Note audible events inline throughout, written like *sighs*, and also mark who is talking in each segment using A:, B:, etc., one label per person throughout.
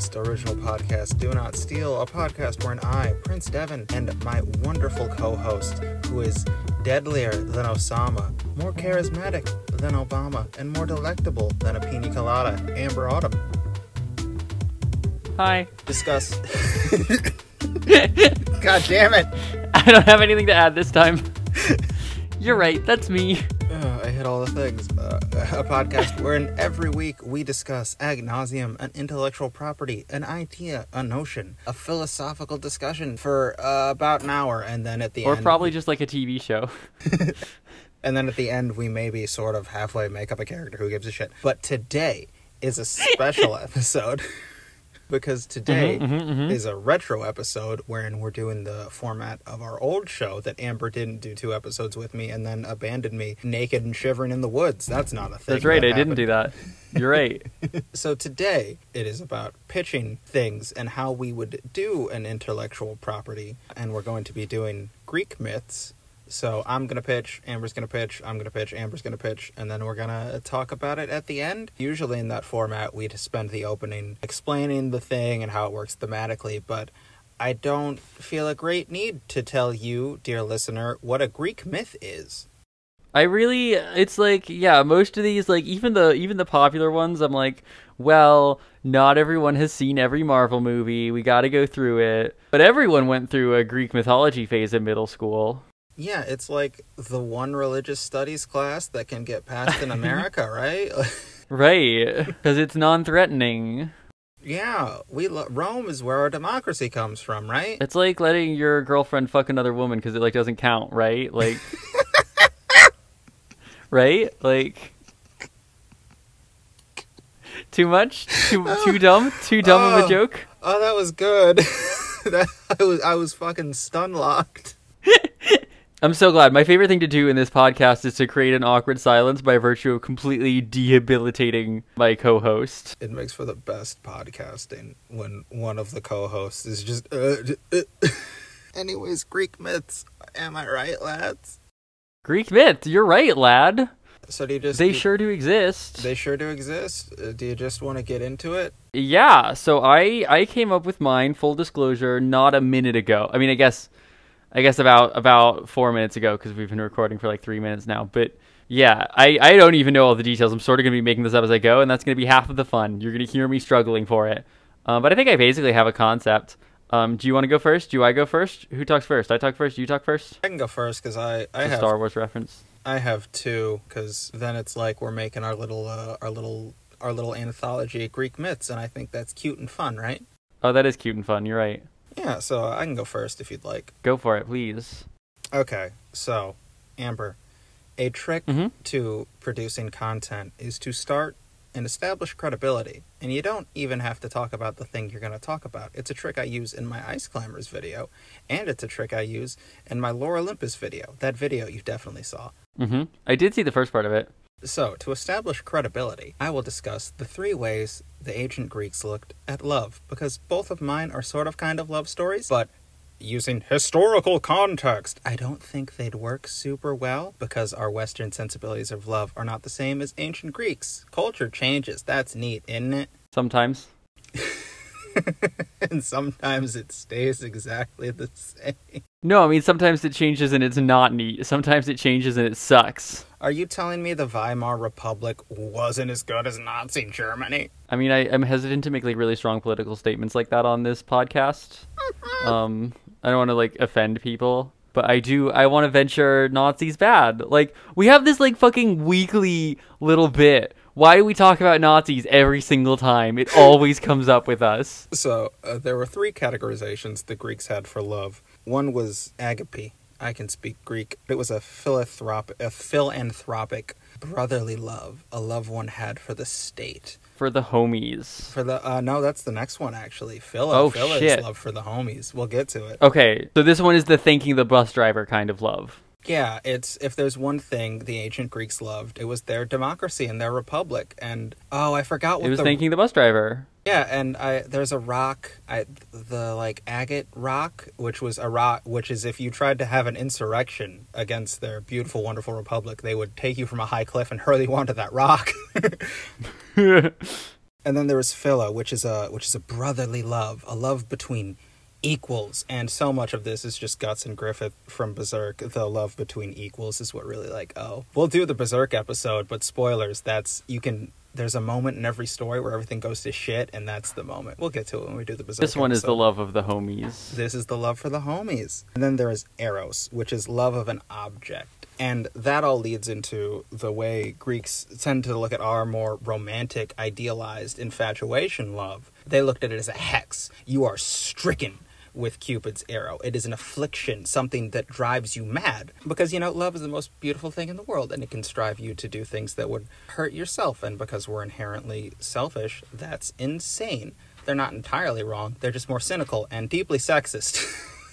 A: Podcast, original podcast Do Not Steal, a podcast wherein I, Prince Devon, and my wonderful co host, who is deadlier than Osama, more charismatic than Obama, and more delectable than a pina colada, Amber Autumn,
B: Hi.
A: discuss. *laughs* *laughs* God damn it!
B: I don't have anything to add this time. *laughs* You're right, that's me.
A: Uh, I hit all the things. Uh, a podcast wherein every week we discuss ad nauseum, an intellectual property, an idea, a notion, a philosophical discussion for uh, about an hour, and then at the end
B: Or
A: end,
B: probably just like a TV show. *laughs*
A: and then at the end we maybe sort of halfway make up a character who gives a shit. But today is a special *laughs* episode because today
B: Mhm, mhm, mhm.
A: is a retro episode wherein we're doing the format of our old show that Amber didn't do two episodes with me and then abandoned me naked and shivering in the woods. That's not a thing.
B: That's right,
A: that
B: I didn't do that. You're right. *laughs* *laughs*
A: So today it is about pitching things and how we would do an intellectual property, and we're going to be doing Greek myths. So I'm gonna pitch, Amber's gonna pitch, I'm gonna pitch, Amber's gonna pitch, and then we're gonna talk about it at the end. Usually in that format, we'd spend the opening explaining the thing and how it works thematically, but I don't feel a great need to tell you, dear listener, what a Greek myth is.
B: I really it's like yeah, most of these like even the even the popular ones I'm like, well, not everyone has seen every Marvel movie. We got to go through it. But everyone went through a Greek mythology phase in middle school.
A: Yeah, it's like the one religious studies class that can get passed in America, *laughs* right?
B: Right, cuz it's non-threatening.
A: yeah, we lo- Rome is where our democracy comes from, right?
B: It's like letting your girlfriend fuck another woman cuz it like doesn't count, right? Like *laughs* Right? Like Too much? Too too dumb? Too dumb of
A: Oh.
B: a joke?
A: Oh, that was good. *laughs* that, I was I was fucking stun locked.
B: I'm so glad. My favorite thing to do in this podcast is to create an awkward silence by virtue of completely debilitating my co-host.
A: It makes for the best podcasting when one of the co-hosts is just. Uh, uh, *laughs* Anyways, Greek myths. Am I right, lads?
B: Greek myth, you're right, lad.
A: So do you just?
B: They
A: do-
B: sure do exist.
A: They sure do exist. Uh, do you just want to get into it?
B: Yeah, so I I came up with mine full disclosure not a minute ago. I mean, I guess I guess about about 4 minutes ago cuz we've been recording for like 3 minutes now. But yeah, I I don't even know all the details. I'm sort of going to be making this up as I go and that's going to be half of the fun. You're going to hear me struggling for it. Um, but I think I basically have a concept. Um, do you want to go first? Do I go first? Who talks first? I talk first. You talk first.
A: I can go first because I I have
B: Star Wars reference.
A: I have two because then it's like we're making our little uh, our little our little anthology of Greek myths, and I think that's cute and fun, right?
B: Oh, that is cute and fun. You're right.
A: Yeah, so I can go first if you'd like.
B: Go for it, please.
A: Okay, so Amber, a trick
B: Mhm.
A: to producing content is to start and establish credibility, and you don't even have to talk about the thing you're going to talk about. It's a trick I use in my Ice Climbers video, and it's a trick I use in my Lore Olympus video. That video you definitely saw.
B: Mm-hmm. I did see the first part of it.
A: So, to establish credibility, I will discuss the three ways the ancient Greeks looked at love, because both of mine are sort of kind of love stories, but using historical context, I don't think they'd work super well because our Western sensibilities of love are not the same as ancient Greeks. Culture changes, that's neat, isn't it?
B: Sometimes. *laughs* *laughs*
A: and sometimes it stays exactly the same.
B: No, I mean sometimes it changes and it's not neat. Sometimes it changes and it sucks.
A: Are you telling me the Weimar Republic wasn't as good as Nazi Germany?
B: I mean, I, I'm hesitant to make like really strong political statements like that on this podcast. Um, I don't want to like offend people, but I do. I want to venture Nazis bad. Like we have this like fucking weekly little bit. Why do we talk about Nazis every single time? It always comes up with us.
A: So uh, there were three categorizations the Greeks had for love. One was agape. I can speak Greek. It was a philanthropic, a philanthropic, brotherly love a love one had for the state.
B: For the homies.
A: For the uh, no, that's the next one actually. Philo,
B: Oh,
A: Philo is
B: shit.
A: love for the homies. We'll get to it.
B: Okay, so this one is the thanking the bus driver kind of love.
A: Yeah, it's if there's one thing the ancient Greeks loved, it was their democracy and their republic. And oh, I forgot what
B: It was
A: the
B: thanking the bus driver.
A: Yeah, and I there's a rock, I the like agate rock, which was a rock, which is if you tried to have an insurrection against their beautiful, wonderful republic, they would take you from a high cliff and *laughs* hurl you onto that rock. *laughs* And then there is Phila, which is a which is a brotherly love, a love between equals. And so much of this is just Guts and Griffith from Berserk. The love between equals is what really like, oh. We'll do the Berserk episode, but spoilers, that's you can there's a moment in every story where everything goes to shit, and that's the moment. We'll get to it when we do the Berserk
B: This one is the love of the homies.
A: This is the love for the homies. And then there is Eros, which is love of an object. And that all leads into the way Greeks tend to look at our more romantic, idealized infatuation love. They looked at it as a hex. You are stricken with Cupid's arrow. It is an affliction, something that drives you mad. Because, you know, love is the most beautiful thing in the world, and it can strive you to do things that would hurt yourself. And because we're inherently selfish, that's insane. They're not entirely wrong, they're just more cynical and deeply sexist.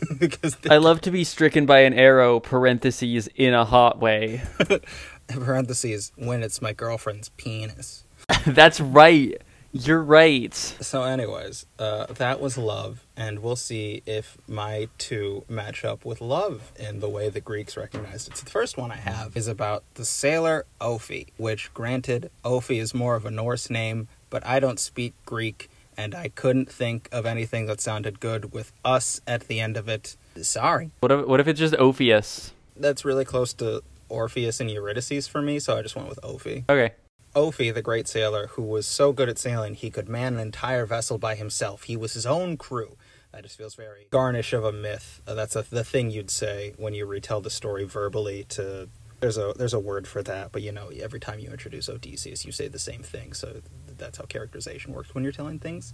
A: *laughs* because they,
B: I love to be stricken by an arrow, parentheses, in a hot way. *laughs*
A: parentheses, when it's my girlfriend's penis. *laughs*
B: That's right. You're right.
A: So, anyways, uh, that was love, and we'll see if my two match up with love in the way the Greeks recognized it. So, the first one I have is about the sailor Ophi, which, granted, Ophi is more of a Norse name, but I don't speak Greek, and I couldn't think of anything that sounded good with us at the end of it. Sorry.
B: What if what if it's just Ophius?
A: That's really close to Orpheus and Eurydice for me, so I just went with Ophi.
B: Okay.
A: Ophi, the great sailor, who was so good at sailing he could man an entire vessel by himself. He was his own crew. That just feels very garnish of a myth. Uh, that's a, the thing you'd say when you retell the story verbally. To there's a there's a word for that, but you know every time you introduce Odysseus, you say the same thing. So that's how characterization works when you're telling things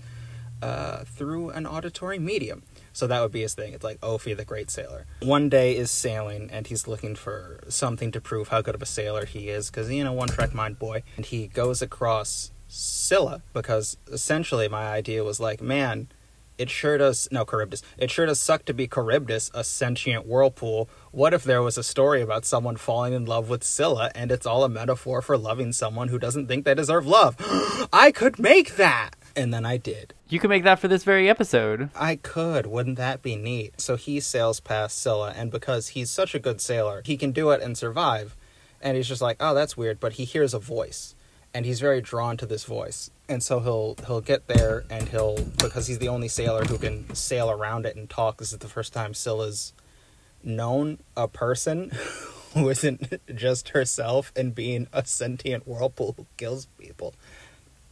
A: uh, through an auditory medium. So that would be his thing. It's like Ophi, the great sailor. One day is sailing, and he's looking for something to prove how good of a sailor he is, because, you know, one track mind boy. And he goes across Scylla, because essentially my idea was like, man, it sure does, no, Charybdis. It sure does suck to be Charybdis, a sentient whirlpool. What if there was a story about someone falling in love with Scylla, and it's all a metaphor for loving someone who doesn't think they deserve love? *gasps* I could make that! And then I did.
B: You can make that for this very episode.
A: I could. Wouldn't that be neat? So he sails past Scylla, and because he's such a good sailor, he can do it and survive. And he's just like, oh, that's weird. But he hears a voice, and he's very drawn to this voice. And so he'll he'll get there, and he'll because he's the only sailor who can sail around it and talk. This is the first time Scylla's known a person *laughs* who isn't just herself and being a sentient whirlpool who kills people.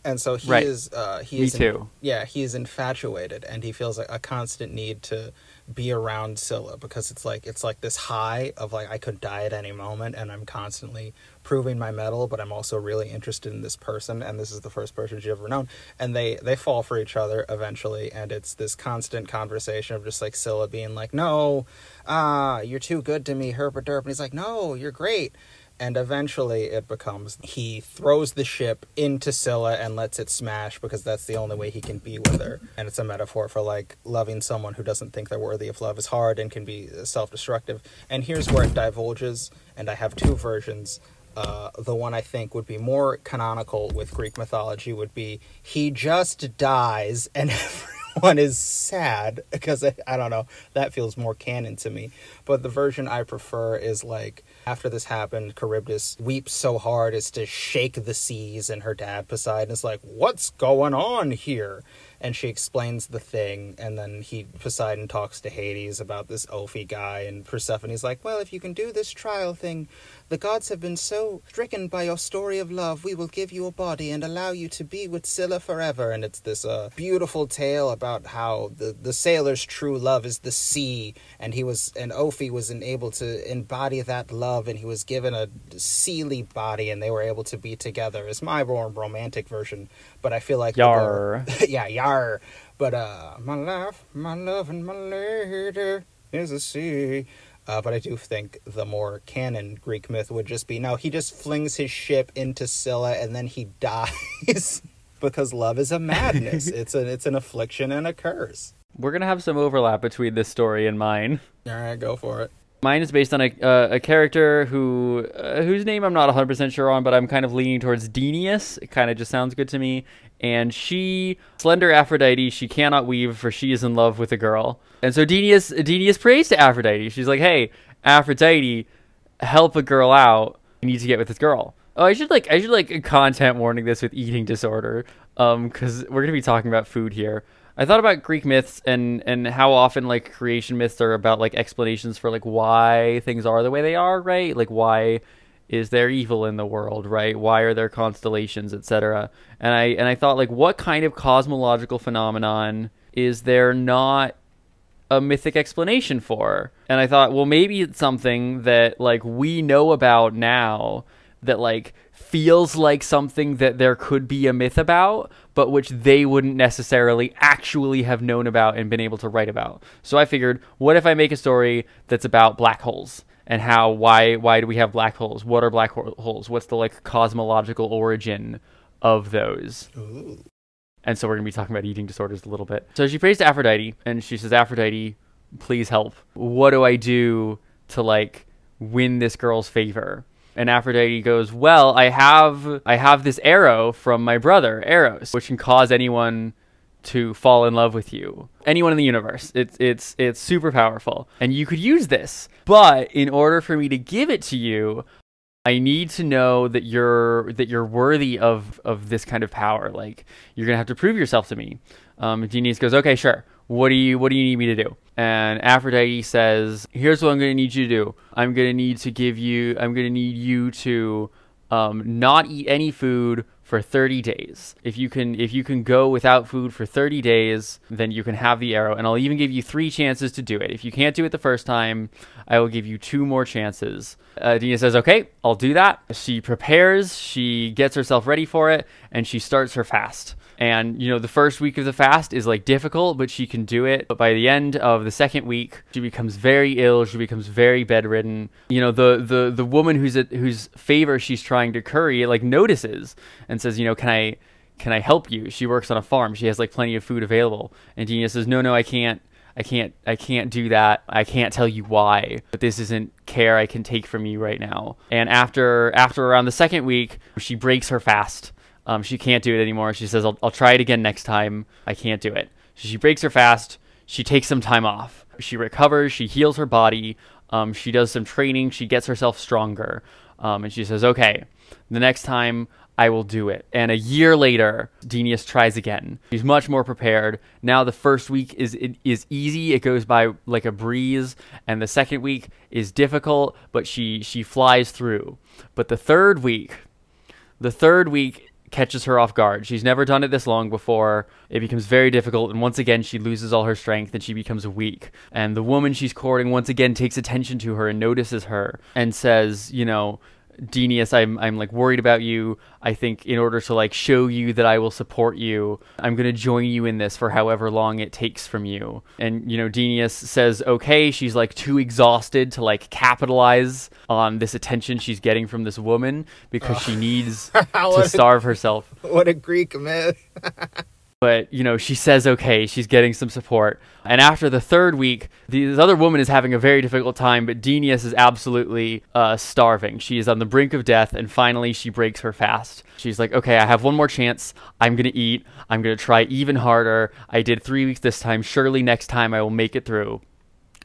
A: And so he
B: Right.
A: is uh he
B: Me
A: is in-
B: too.
A: yeah, he is infatuated and he feels like a constant need to be around Scylla because it's like it's like this high of like I could die at any moment and I'm constantly proving my metal but I'm also really interested in this person and this is the first person she's ever known. And they they fall for each other eventually and it's this constant conversation of just like Scylla being like, No, ah, you're too good to me, herp derp and he's like, No, you're great. And eventually it becomes he throws the ship into Scylla and lets it smash because that's the only way he can be with her. And it's a metaphor for like loving someone who doesn't think they're worthy of love is hard and can be self destructive. And here's where it divulges, and I have two versions. Uh, the one I think would be more canonical with Greek mythology would be he just dies and *laughs* everyone is sad because I, I don't know that feels more canon to me. But the version I prefer is like after this happened, Charybdis weeps so hard as to shake the seas, and her dad Poseidon is like, "What's going on here?" And she explains the thing, and then he Poseidon talks to Hades about this Ophi guy, and Persephone's like, "Well, if you can do this trial thing, the gods have been so stricken by your story of love, we will give you a body and allow you to be with Scylla forever." And it's this uh, beautiful tale about how the the sailor's true love is the sea, and he was and Ophi was able to embody that love, and he was given a sealy body, and they were able to be together. It's my more romantic version, but I feel like the
B: Yar. *laughs*
A: yeah, yar. But uh, my life, my love, and my lady is a sea. Uh, but I do think the more canon Greek myth would just be no, he just flings his ship into Scylla and then he *laughs* dies because love is a madness. *laughs* it's a it's an affliction and a curse.
B: We're gonna have some overlap between this story and mine.
A: All right, go for it.
B: Mine is based on a uh, a character who uh, whose name I'm not 100 percent sure on, but I'm kind of leaning towards Denius. It kind of just sounds good to me. And she, slender Aphrodite, she cannot weave, for she is in love with a girl. And so Denius Denius prays to Aphrodite. She's like, "Hey, Aphrodite, help a girl out. You need to get with this girl." Oh, I should like I should like content warning this with eating disorder, um, because we're gonna be talking about food here. I thought about Greek myths and and how often like creation myths are about like explanations for like why things are the way they are, right? Like why is there evil in the world, right? Why are there constellations, etc. And I and I thought like what kind of cosmological phenomenon is there not a mythic explanation for? And I thought, well, maybe it's something that like we know about now that like feels like something that there could be a myth about, but which they wouldn't necessarily actually have known about and been able to write about. So I figured, what if I make a story that's about black holes and how why why do we have black holes? What are black holes? What's the like cosmological origin of those?
A: Ooh.
B: And so we're going to be talking about eating disorders a little bit. So she prays to Aphrodite and she says, Aphrodite, please help. What do I do to like win this girl's favor? And Aphrodite goes, "Well, I have I have this arrow from my brother Eros, which can cause anyone to fall in love with you. Anyone in the universe. It's it's it's super powerful. And you could use this. But in order for me to give it to you, I need to know that you're that you're worthy of of this kind of power. Like you're gonna have to prove yourself to me. Um, Genius goes, okay, sure. What do you what do you need me to do? And Aphrodite says, here's what I'm gonna need you to do. I'm gonna need to give you. I'm gonna need you to um, not eat any food for 30 days. If you can if you can go without food for 30 days, then you can have the arrow and I'll even give you 3 chances to do it. If you can't do it the first time, I will give you two more chances. Uh, says, "Okay, I'll do that." She prepares, she gets herself ready for it, and she starts her fast. And you know, the first week of the fast is like difficult, but she can do it. But by the end of the second week, she becomes very ill. She becomes very bedridden. You know, the the the woman who's at, whose favor she's trying to curry like notices and says, you know, can I can I help you? She works on a farm. She has like plenty of food available. And Dina says, no, no, I can't. I can't I can't do that. I can't tell you why, but this isn't care I can take from you right now. And after after around the second week, she breaks her fast um, she can't do it anymore. She says, I'll, I'll try it again next time. I can't do it. So she breaks her fast. She takes some time off. She recovers. She heals her body. Um, she does some training. She gets herself stronger. Um, and she says, okay, the next time I will do it. And a year later, Denius tries again. She's much more prepared. Now the first week is is easy. It goes by like a breeze, and the second week is difficult, but she she flies through. But the third week, the third week catches her off guard. She's never done it this long before. It becomes very difficult, and once again, she loses all her strength and she becomes weak. And the woman she's courting once again takes attention to her and notices her and says, you know, Denius, I'm I'm like worried about you. I think in order to like show you that I will support you, I'm gonna join you in this for however long it takes from you. And you know, Denius says okay. She's like too exhausted to like capitalize on this attention she's getting from this woman because oh. she needs *laughs* to starve herself. *laughs*
A: What a Greek myth. *laughs*
B: but you know she says okay she's getting some support. And after the third week this other woman is having a very difficult time but Denius is absolutely uh, starving. She is on the brink of death and finally she breaks her fast. She's like okay i have one more chance. I'm gonna eat. I'm gonna try even harder. I did three weeks this time. Surely next time i will make it through.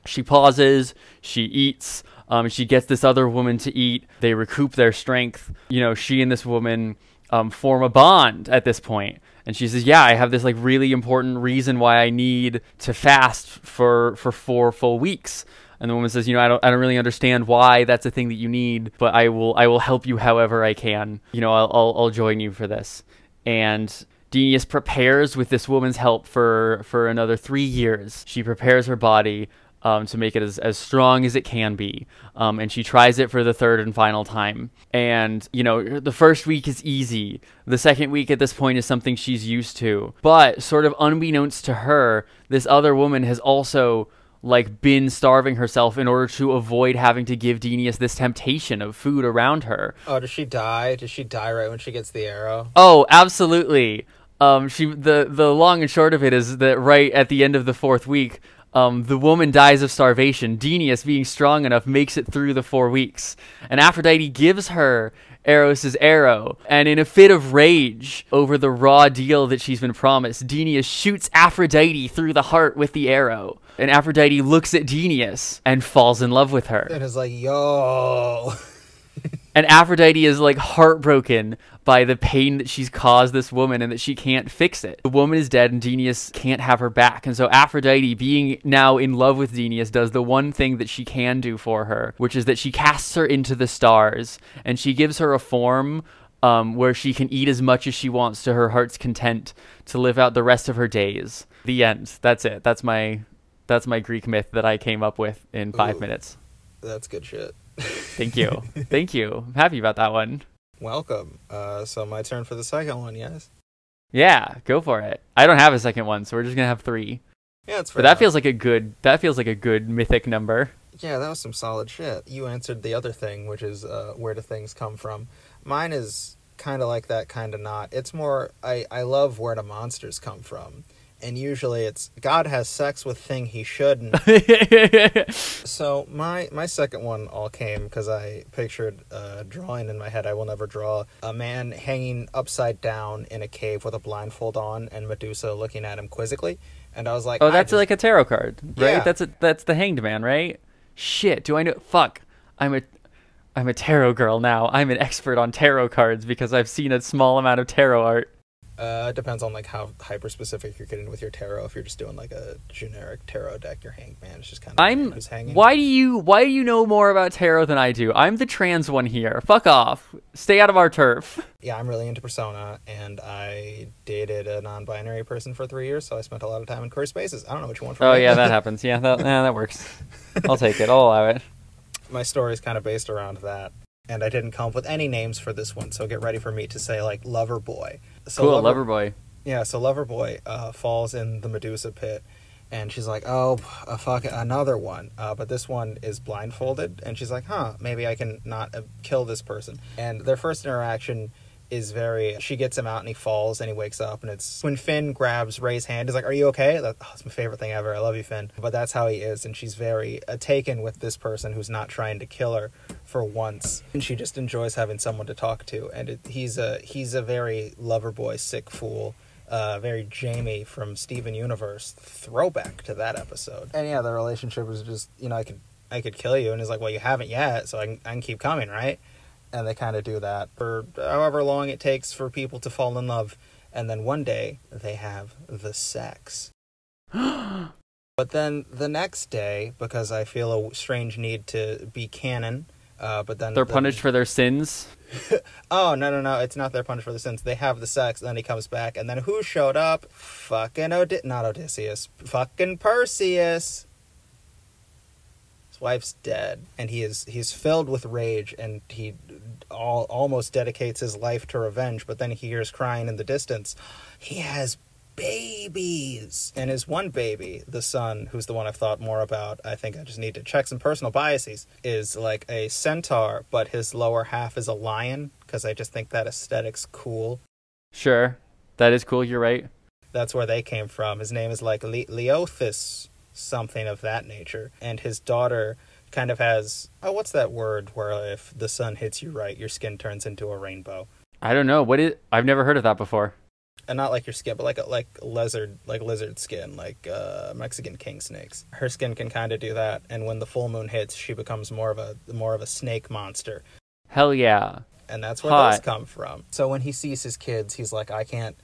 B: She pauses. She eats. Um, she gets this other woman to eat. They recoup their strength. You know she and this woman um, form a bond at this point and she says, "Yeah, I have this like really important reason why I need to fast for for four full weeks." And the woman says, "You know, I don't I don't really understand why that's a thing that you need, but I will I will help you however I can. You know, I'll I'll, I'll join you for this." And Denius prepares with this woman's help for for another three years. She prepares her body um, to make it as, as strong as it can be. Um, and she tries it for the third and final time. And, you know, the first week is easy. The second week at this point is something she's used to. But, sort of unbeknownst to her, this other woman has also like been starving herself in order to avoid having to give Denius this temptation of food around her.
A: Oh, does she die? Does she die right when she gets the arrow?
B: Oh, absolutely. Um, she the the long and short of it is that right at the end of the fourth week, um, the woman dies of starvation. Denius, being strong enough, makes it through the four weeks. And Aphrodite gives her Eros' arrow. And in a fit of rage over the raw deal that she's been promised, Denius shoots Aphrodite through the heart with the arrow. And Aphrodite looks at Denius and falls in love with her.
A: And is like, yo. *laughs*
B: and Aphrodite is like heartbroken by the pain that she's caused this woman and that she can't fix it. The woman is dead and Denius can't have her back. And so Aphrodite, being now in love with Denius, does the one thing that she can do for her, which is that she casts her into the stars and she gives her a form um, where she can eat as much as she wants to her heart's content to live out the rest of her days. The end. That's it. That's my that's my Greek myth that I came up with in five
A: Ooh.
B: minutes.
A: That's good shit.
B: Thank you. Thank you. I'm happy about that one.
A: Welcome. Uh, so my turn for the second one, yes?
B: Yeah, go for it. I don't have a second one, so we're just gonna have three.
A: Yeah, it's
B: But that feels like a good that feels like a good mythic number.
A: Yeah, that was some solid shit. You answered the other thing, which is uh, where do things come from? Mine is kind of like that, kind of not. It's more, I, I love where the monsters come from. And usually it's God has sex with thing he shouldn't. *laughs* *laughs* so my my second one all came because I pictured a drawing in my head I will never draw a man hanging upside down in a cave with a blindfold on and Medusa looking at him quizzically, and I was like,
B: oh, that's
A: just-
B: like a tarot card, right?
A: Yeah.
B: That's a, that's the Hanged Man, right? Shit, do I know? Fuck, I'm a I'm a tarot girl now. I'm an expert on tarot cards because I've seen a small amount of tarot art.
A: Uh, it depends on like how hyper specific you're getting with your tarot. If you're just doing like a generic tarot deck, your hanged man is just kind of
B: I'm.
A: who's hanging.
B: Why do you Why do you know more about tarot than I do? I'm the trans one here. Fuck off. Stay out of our turf. *laughs*
A: Yeah, I'm really into Persona, and I dated a non-binary person for three years, so I spent a lot of time in queer spaces. I don't know what you want from
B: Oh
A: me.
B: yeah, that *laughs* happens. Yeah, that yeah, that works. I'll take it. I'll allow it.
A: My story is kind of based around that, and I didn't come up with any names for this one, so get ready for me to say like Lover Boy. So
B: cool, lover boy.
A: Yeah, so Loverboy uh, falls in the Medusa pit, and she's like, "Oh, uh, fuck, another one." Uh, but this one is blindfolded, and she's like, "Huh, maybe I can not uh, kill this person." And their first interaction is very. She gets him out, and he falls, and he wakes up, and it's when Finn grabs Rey's hand. He's like, "Are you okay?" that's oh, my favorite thing ever. I love you, Finn. But that's how he is, and she's very uh, taken with this person who's not trying to kill her for once, and she just enjoys having someone to talk to. And it, he's a he's a very lover boy, sick fool uh, very Jamie from Steven Universe throwback to that episode. And yeah, the relationship was just you know I could I could kill you, and he's like, well, you haven't yet, so I can, I can keep coming, right? And they kind of do that for however long it takes for people to fall in love, and then one day they have the sex. *gasps* but then the next day, because I feel a strange need to be canon. Uh, but then
B: They're
A: the-
B: punished for their sins. *laughs*
A: Oh no no no! It's not their punishment for the sins. They have the sex, and then he comes back, and then who showed up? Fucking Odi- not Odysseus. Fucking Perseus. His wife's dead, and he is he's filled with rage, and he all, almost dedicates his life to revenge. But then he hears crying in the distance. He has babies, and his one baby, the son, who's the one I've thought more about. I think I just need to check some personal biases. Is like a centaur, but his lower half is a lion because I just think that aesthetic's cool.
B: Sure, that is cool. You're right.
A: That's where they came from. His name is like Le- Leothis, something of that nature, and his daughter kind of has oh, what's that word where if the sun hits you right, your skin turns into a rainbow.
B: I don't know what is. I've never heard of that before.
A: and not like your skin, but like a, like lizard, like lizard skin, like uh, Mexican king snakes. Her skin can kind of do that, and when the full moon hits, she becomes more of a more of a snake monster,
B: Hell yeah.
A: and that's where
B: Hot.
A: those come from. So when he sees his kids, he's like, I can't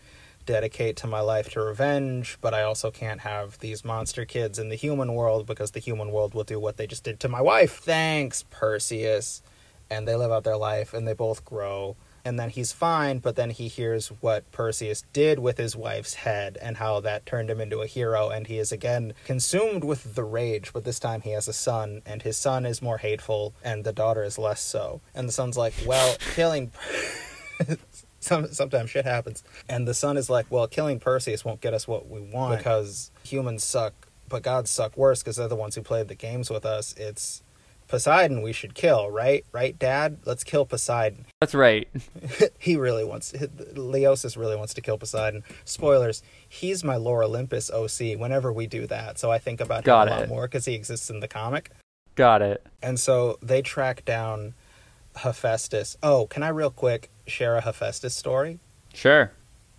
A: dedicate to my life to revenge, but I also can't have these monster kids in the human world because the human world will do what they just did to my wife. Thanks, Perseus. And they live out their life, and they both grow and then he's fine, but then he hears what Perseus did with his wife's head and how that turned him into a hero, and he is again consumed with the rage, but this time he has a son, and his son is more hateful, and the daughter is less so. And the son's like, well, killing. *laughs* Some, sometimes shit happens. And the son is like, well, killing Perseus won't get us what we want because humans suck, but gods suck worse because they're the ones who played the games with us. It's Poseidon we should kill, right? Right, Dad? Let's kill Poseidon *laughs*
B: That's right.
A: he really wants Leosis really wants to kill Poseidon. Spoilers: he's my Lore Olympus OC. Whenever we do that, so I think about
B: Got
A: him a lot more because he exists in the comic.
B: Got it.
A: And so they track down Hephaestus. Oh, can I real quick share a Hephaestus story?
B: Sure.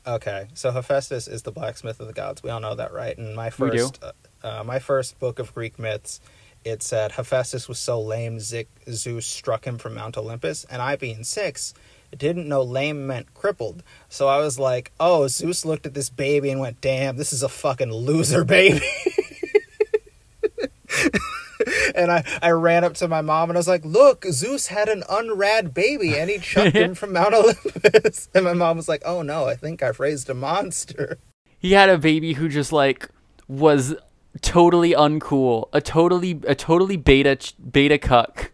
A: Okay, so Hephaestus is the blacksmith of the gods. We all know that, right? And my first, uh, uh, my first book of Greek myths it said Hephaestus was so lame, Zeus struck him from Mount Olympus, and I, being six, didn't know lame meant crippled. So I was like, oh, Zeus looked at this baby and went, damn, this is a fucking loser *laughs* baby. And I, I ran up to my mom and I was like, look, Zeus had an unrad baby and he chucked him *laughs* from Mount Olympus. *laughs* And my mom was like, oh no, I think I've raised a monster.
B: He had a baby who just like was totally uncool, a totally a totally beta beta cuck.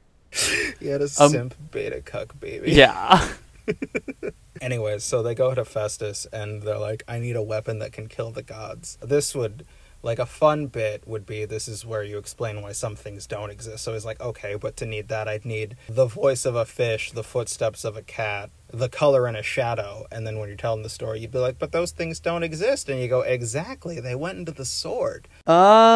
A: He had a
B: Um,
A: simp beta cuck baby.
B: Yeah. *laughs*
A: Anyways, so they go to Festus and they're like, I need a weapon that can kill the gods. This would, like, a fun bit would be this is where you explain why some things don't exist. So he's like, okay, but to need that, I'd need the voice of a fish, the footsteps of a cat, the color in a shadow. And then when you're telling the story, you'd be like, but those things don't exist. And you go, exactly, they went into the sword.
B: Oh.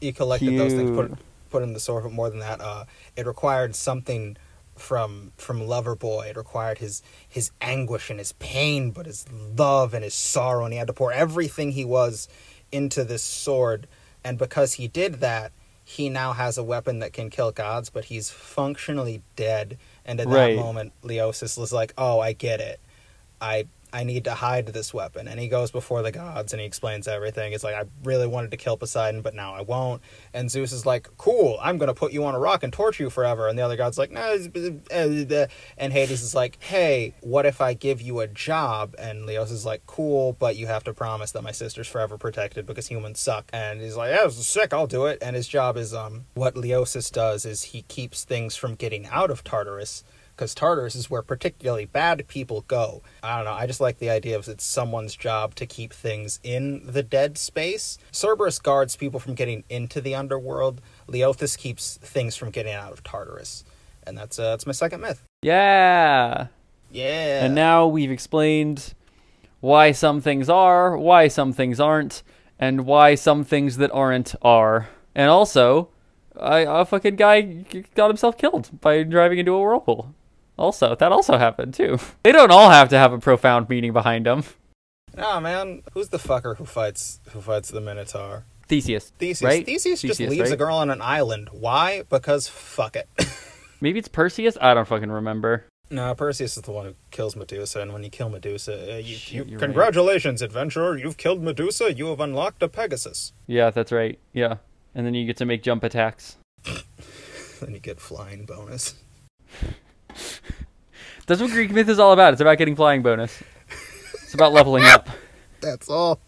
A: You collected those things, put, put in the sword, but more than that, uh, it required something from from Loverboy. It required his his anguish and his pain, but his love and his sorrow, and he had to pour everything he was into this sword. And because he did that, he now has a weapon that can kill gods, but he's functionally dead. And at
B: Right.
A: that moment, Leosis was like, "Oh, I get it. I I need to hide this weapon." And he goes before the gods and he explains everything. It's like, "I really wanted to kill Poseidon, but now I won't." And Zeus is like, "Cool, I'm gonna put you on a rock and torture you forever." And the other god's like, "No." No. And Hades is like, "Hey, what if I give you a job?" And Leos is like, "Cool, but you have to promise that my sister's forever protected because humans suck." And he's like, "Yeah, is sick. I'll do it." And his job is um, what Leosis does is he keeps things from getting out of Tartarus because Tartarus is where particularly bad people go. I don't know. I just like the idea of it's someone's job to keep things in the dead space. Cerberus guards people from getting into the underworld. Leothis keeps things from getting out of Tartarus, and that's uh, that's my second myth.
B: Yeah.
A: Yeah.
B: And now we've explained why some things are, why some things aren't, and why some things that aren't are. And also, I, a fucking guy got himself killed by driving into a whirlpool. Also, that also happened too. *laughs* They don't all have to have a profound meaning behind them.
A: Nah, man. Who's the fucker who fights who fights the Minotaur?
B: Theseus,
A: Theseus.
B: right?
A: Theseus, just
B: Theseus,
A: leaves a girl on an island. Why? Because fuck it. *laughs*
B: Maybe it's Perseus. I don't fucking remember.
A: no, Perseus is the one who kills Medusa, and when you kill Medusa, uh, you,
B: Shit,
A: you
B: you're right.
A: congratulations, adventurer! You've killed Medusa. You have unlocked a Pegasus.
B: Yeah, that's right. Yeah, and then you get to make jump attacks. *laughs*
A: then you get flying bonus.
B: That's what Greek myth is all about. It's about getting flying bonus. It's about leveling up. *laughs*
A: That's all.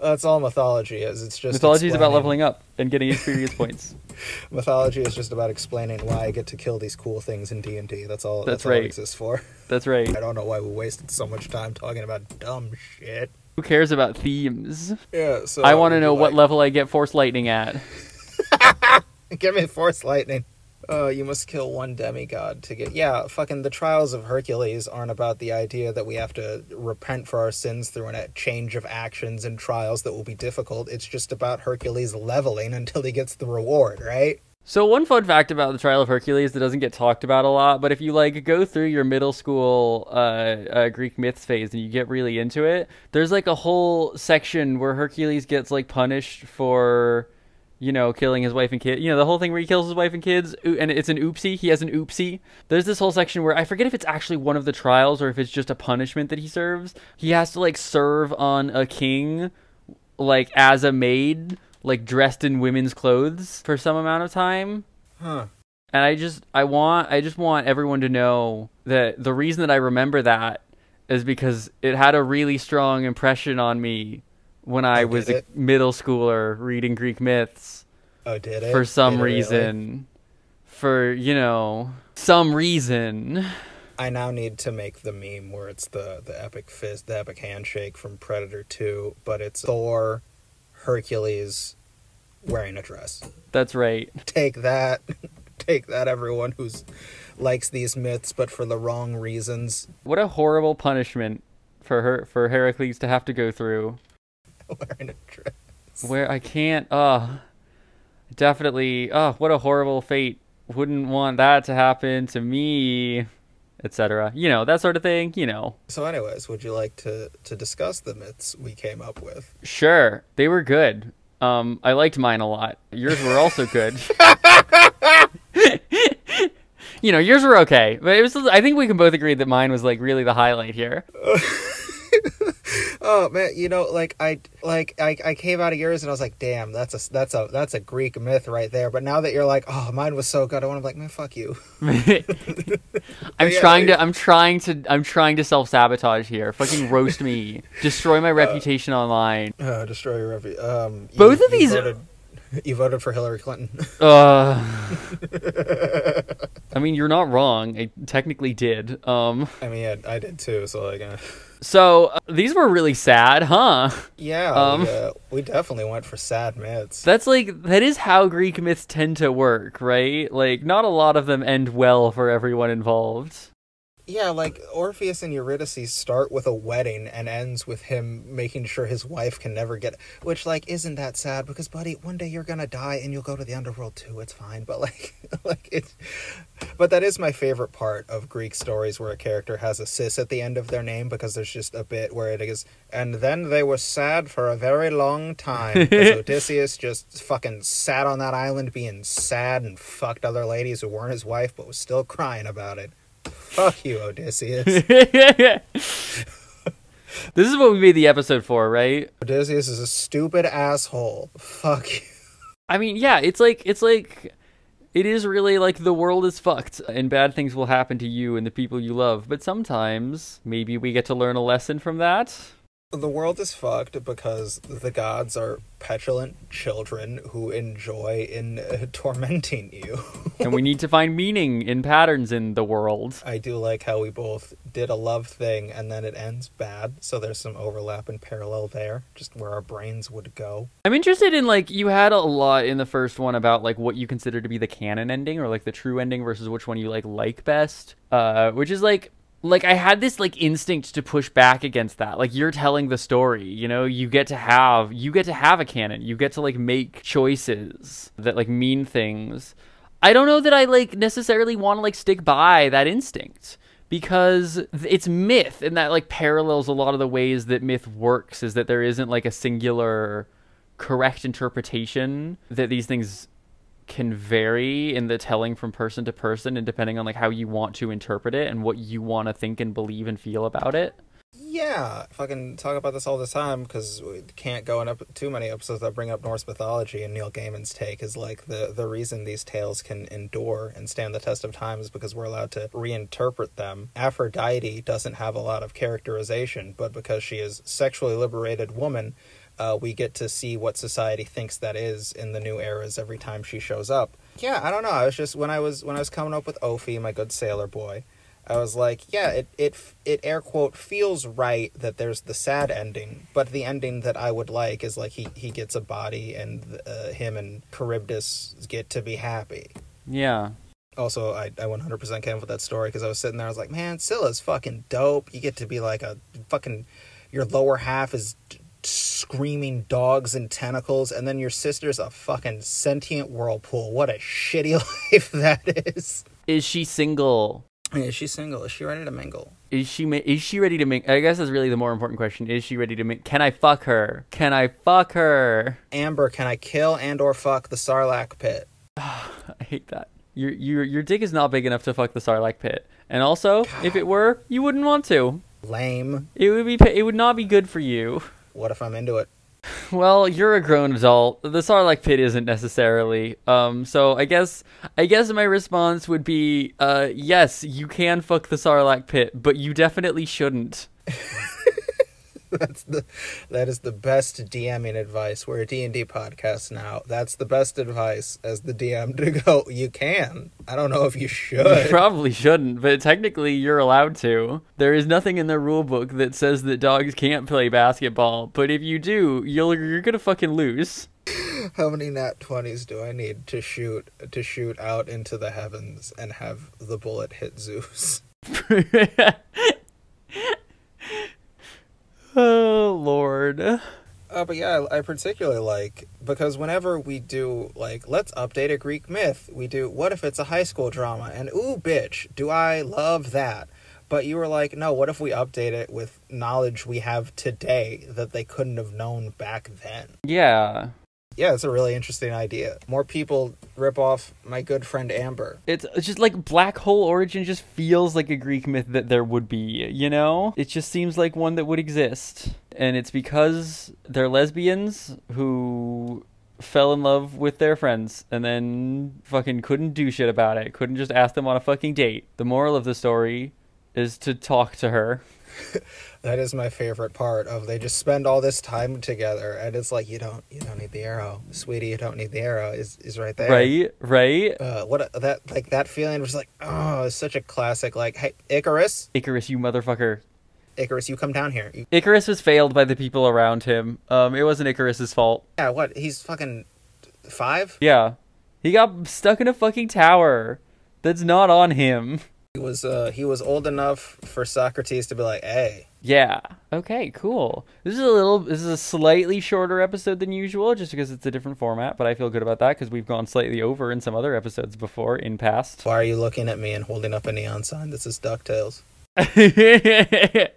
A: That's all mythology is. It's just
B: Mythology is about leveling up and getting experience points. *laughs*
A: Mythology is just about explaining why I get to kill these cool things in D and D. That's all.
B: That's
A: all it
B: right.
A: exists for.
B: That's right. *laughs*
A: I don't know why we wasted so much time talking about dumb shit.
B: Who cares about themes?
A: Yeah. So
B: I want to know
A: like,
B: what level I get force lightning at.
A: Give me force lightning. Uh, you must kill one demigod to get. Yeah, fucking the trials of Hercules aren't about the idea that we have to repent for our sins through a change of actions and trials that will be difficult. It's just about Hercules leveling until he gets the reward, right?
B: So one fun fact about the Trial of Hercules that doesn't get talked about a lot, but if you like go through your middle school uh, uh, Greek myths phase and you get really into it, there's like a whole section where Hercules gets like punished for, you know, killing his wife and kid. You know, the whole thing where he kills his wife and kids, and it's an oopsie. He has an oopsie. There's this whole section where I forget if it's actually one of the trials or if it's just a punishment that he serves. He has to like serve on a king like as a maid, like dressed in women's clothes for some amount of time.
A: Huh.
B: And I just I want I just want everyone to know that the reason that I remember that is because it had a really strong impression on me when I
A: Oh,
B: was a
A: it?
B: middle schooler reading Greek myths
A: Oh, did it?
B: for some
A: it really?
B: reason. For, you know, some reason.
A: I now need to make the meme where it's the the epic fist, the epic handshake from Predator Two, but it's Thor, Hercules, wearing a dress.
B: That's right.
A: Take that, *laughs* take that, everyone who's likes these myths, but for the wrong reasons.
B: What a horrible punishment for her for Heracles to have to go through. *laughs*
A: wearing a dress.
B: where I can't uh definitely uh what a horrible fate wouldn't want that to happen to me etc you know that sort of thing you know
A: So, anyways, would you like to to discuss the myths we came up with?
B: sure they were good Um, I liked mine a lot. Yours were also good. *laughs* *laughs* you know, yours were okay, but it was. I think we can both agree that mine was like really the highlight here. *laughs*
A: Oh man, you know, like I like I, I came out of yours and I was like, damn, that's a that's a that's a Greek myth right there. But now that you're like, oh, mine was so good, I want to be like, man, fuck you. *laughs* *laughs*
B: I'm
A: Yeah,
B: trying
A: like-
B: to. I'm trying to. I'm trying to self sabotage here. Fucking roast me. Destroy my reputation online.
A: Uh, destroy your rev. Um, you-
B: Both of these-
A: Voted, you voted for Hillary Clinton.
B: Uh, I mean, you're not wrong. I technically did. Um,
A: I mean, yeah, I did too. So like, uh,
B: so uh, these were really sad, huh? *laughs*
A: yeah,
B: Um.
A: we, uh, we definitely went for sad myths.
B: That's like that is how Greek myths tend to work, right? Like, not a lot of them end well for everyone involved.
A: Yeah, like Orpheus and Eurydice start with a wedding and ends with him making sure his wife can never get which like isn't that sad because buddy, one day you're going to die and you'll go to the underworld too. It's fine, but like *laughs* like it but that is my favorite part of Greek stories where a character has a sis at the end of their name because there's just a bit where it is and then they were sad for a very long time because *laughs* Odysseus just fucking sat on that island being sad and fucked other ladies who weren't his wife but was still crying about it. Fuck you, Odysseus. *laughs*
B: this is what we made the episode for, right?
A: Odysseus is a stupid asshole. Fuck you.
B: I mean, yeah, it's like it's like it is really like the world is fucked and bad things will happen to you and the people you love, but sometimes maybe we get to learn a lesson from that.
A: The world is fucked because the gods are petulant children who enjoy in uh, *laughs* tormenting you. *laughs*
B: and we need to find meaning in patterns in the world.
A: I do like how we both did a love thing and then it ends bad, so there's some overlap and parallel there, just where our brains would go.
B: I'm interested in like you had a lot in the first one about like what you consider to be the canon ending or like the true ending versus which one you like like best. Uh which is like like I had this like instinct to push back against that. Like you're telling the story, you know, you get to have you get to have a canon. You get to like make choices that like mean things. I don't know that I like necessarily want to like stick by that instinct because it's myth and that like parallels a lot of the ways that myth works is that there isn't like a singular correct interpretation that these things can vary in the telling from person to person and depending on like how you want to interpret it and what you want to think and believe and feel about it.
A: Yeah, fucking talk about this all the time because we can't go in up too many episodes that bring up Norse mythology. And Neil Gaiman's take is like the the reason these tales can endure and stand the test of time is because we're allowed to reinterpret them. Aphrodite doesn't have a lot of characterization, but because she is sexually liberated woman, uh, we get to see what society thinks that is in the new eras every time she shows up. Yeah, I don't know. I was just when I was when I was coming up with Ophi, my good sailor boy. I was like, yeah, it it it air quote feels right that there's the sad ending, but the ending that I would like is like he he gets a body and uh, him and Charybdis get to be happy.
B: Yeah.
A: Also, I I 100% came up with that story because I was sitting there, I was like, man, Scylla's fucking dope. You get to be like a fucking your lower half is screaming dogs and tentacles, and then your sister's a fucking sentient whirlpool. What a shitty *laughs* life that is.
B: Is she single?
A: Is she single? Is she ready to mingle?
B: Is she ma- is she ready to make I guess that's really the more important question. Is she ready to make Can I fuck her? Can I fuck her?
A: Amber, can I kill and or fuck the Sarlacc pit? *sighs*
B: I hate that. Your your your dick is not big enough to fuck the Sarlacc pit. And also, if it were, you wouldn't want to.
A: Lame.
B: It would be it would not be good for you.
A: What if I'm into it?
B: Well, you're a grown adult. The Sarlacc pit isn't necessarily. Um, so I guess I guess my response would be, uh, yes, you can fuck the Sarlacc pit, but you definitely shouldn't. *laughs* *laughs*
A: That's the that is the best DMing advice. We're a D&D podcast now. That's the best advice as the DM to *laughs* go. You can. I don't know if you
B: You
A: should.
B: probably shouldn't, but technically you're allowed to. There is nothing in the rule book that says that dogs can't play basketball, but if you do, you'll you're gonna fucking lose.
A: How many nat 20s do I need to shoot to shoot out into the heavens and have the bullet hit Zeus? *laughs*
B: oh lord.
A: Uh, but yeah, I, particularly like because whenever we do like let's update a Greek myth, we do what if it's a high school drama? And ooh, bitch, do I love that? But you were like, no, what if we update it with knowledge we have today that they couldn't have known back then?
B: Yeah.
A: Yeah, it's a really interesting idea. More people rip off my good friend Amber.
B: It's, just like black hole origin just feels like a Greek myth that there would be, you know? It just seems like one that would exist. And it's because they're lesbians who fell in love with their friends and then fucking couldn't do shit about it. Couldn't just ask them on a fucking date. The moral of the story is to talk to her. *laughs*
A: That is my favorite part of they just spend all this time together and it's like you don't you don't need the arrow. Sweetie, you don't need the arrow is is right there.
B: Right? Right?
A: Uh, what a, that like that feeling was like oh it's such a classic like hey Icarus
B: Icarus, you motherfucker.
A: Icarus you come down here You-
B: Icarus was failed by the people around him. Um, it wasn't Icarus's fault.
A: yeah what he's fucking five
B: Yeah. He got stuck in a fucking tower. That's not on him. *laughs*
A: was uh he was old enough for Socrates to be like hey
B: Yeah. Okay, cool. This is a little this is a slightly shorter episode than usual just because it's a different format, but I feel good about that because we've gone slightly over in some other episodes before in past.
A: why are you looking at me and holding up a neon sign this is Ducktales *laughs*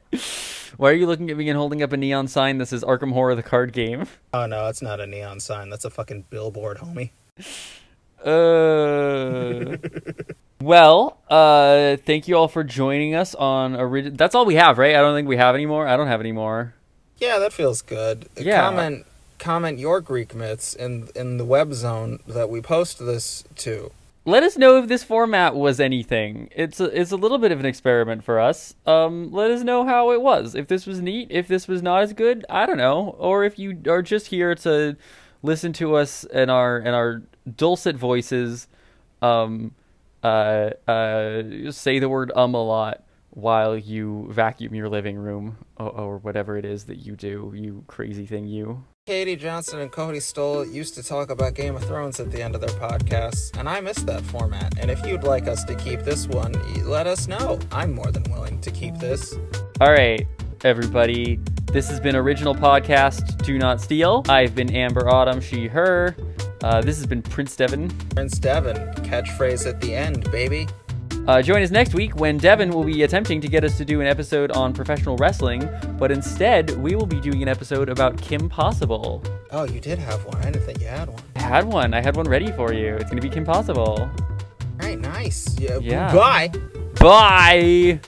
B: Why are you looking at me and holding up a neon sign? This is Arkham Horror the card game.
A: oh no it's not a neon sign that's a fucking billboard homie *laughs*
B: Uh, *laughs* well, uh, thank you all for joining us on origin. That's all we have, right? I don't think we have any more. I don't have any more.
A: Yeah, that feels good.
B: Yeah.
A: Comment comment your Greek myths in in the web zone that we post this to.
B: Let us know if this format was anything. It's a, it's a little bit of an experiment for us. Um, let us know how it was. If this was neat, if this was not as good, I don't know. Or if you are just here to listen to us and our and our dulcet voices, um, uh, uh, say the word um a lot while you vacuum your living room or, or whatever it is that you do. You crazy thing, you.
A: Katie Johnson and Cody Stoll used to talk about Game of Thrones at the end of their podcasts, and I miss that format. And if you'd like us to keep this one, let us know. I'm more than willing to keep this.
B: All right, everybody. This has been original podcast. Do not steal. I've been Amber Autumn. She, her. Uh, this has been Prince Devon.
A: Prince Devon, catchphrase at the end, baby.
B: Uh, join us next week when Devon will be attempting to get us to do an episode on professional wrestling, but instead we will be doing an episode about Kim Possible.
A: Oh, you did have one. I didn't think you had one.
B: I had one. I had one ready for you. It's gonna be Kim Possible.
A: All right, nice. Yeah.
B: Yeah.
A: Bye.
B: Bye.